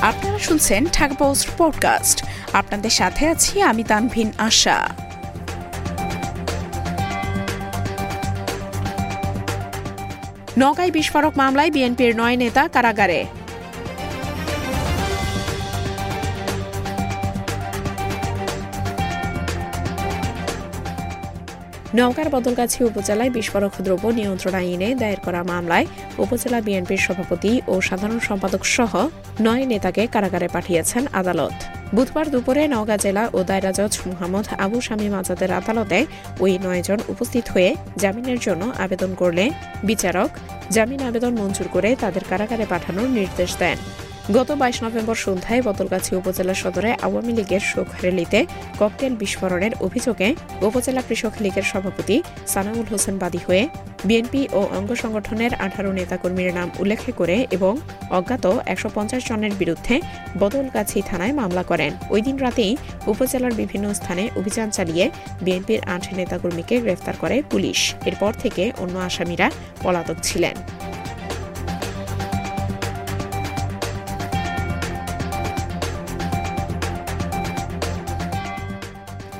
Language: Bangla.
আপনারা শুনছেন ঢাকা পোস্ট পডকাস্ট। আপনাদের সাথে আছি আমি তানভিন আশা। নগাঁয় বিস্ফোরক মামলায় বিএনপির নয় নেতা কারাগারে। নওগাঁর বদলগাছি উপজেলায় বিস্ফোরক দ্রব্য নিয়ন্ত্রণ আইনে দায়ের করা মামলায় উপজেলা বিএনপির সভাপতি ও সাধারণ সম্পাদক সহ নয় নেতাকে কারাগারে পাঠিয়েছেন আদালত। বুধবার দুপুরে নওগাঁ জেলা ও দায়রা জজ মোহাম্মদ আবু শামীম আজাদের আদালতে ওই নয়জন উপস্থিত হয়ে জামিনের জন্য আবেদন করলে বিচারক জামিন আবেদন মঞ্জুর করে তাদের কারাগারে পাঠানোর নির্দেশ দেন। গত বাইশ নভেম্বর সন্ধ্যায় বদলগাছি উপজেলা সদরে আওয়ামী লীগের শোক র্যালিতে ককটেল বিস্ফোরণের অভিযোগে উপজেলা কৃষক লীগের সভাপতি সানাউল হোসেন বাদী হয়ে বিএনপি ও অঙ্গ সংগঠনের আঠারো নেতাকর্মীর নাম উল্লেখ করে এবং অজ্ঞাত একশো পঞ্চাশ জনের বিরুদ্ধে বদলগাছি থানায় মামলা করেন। ওই দিন রাতেই উপজেলার বিভিন্ন স্থানে অভিযান চালিয়ে বিএনপির আট নেতাকর্মীকে গ্রেফতার করে পুলিশ। এরপর থেকে অন্য আসামিরা পলাতক ছিলেন।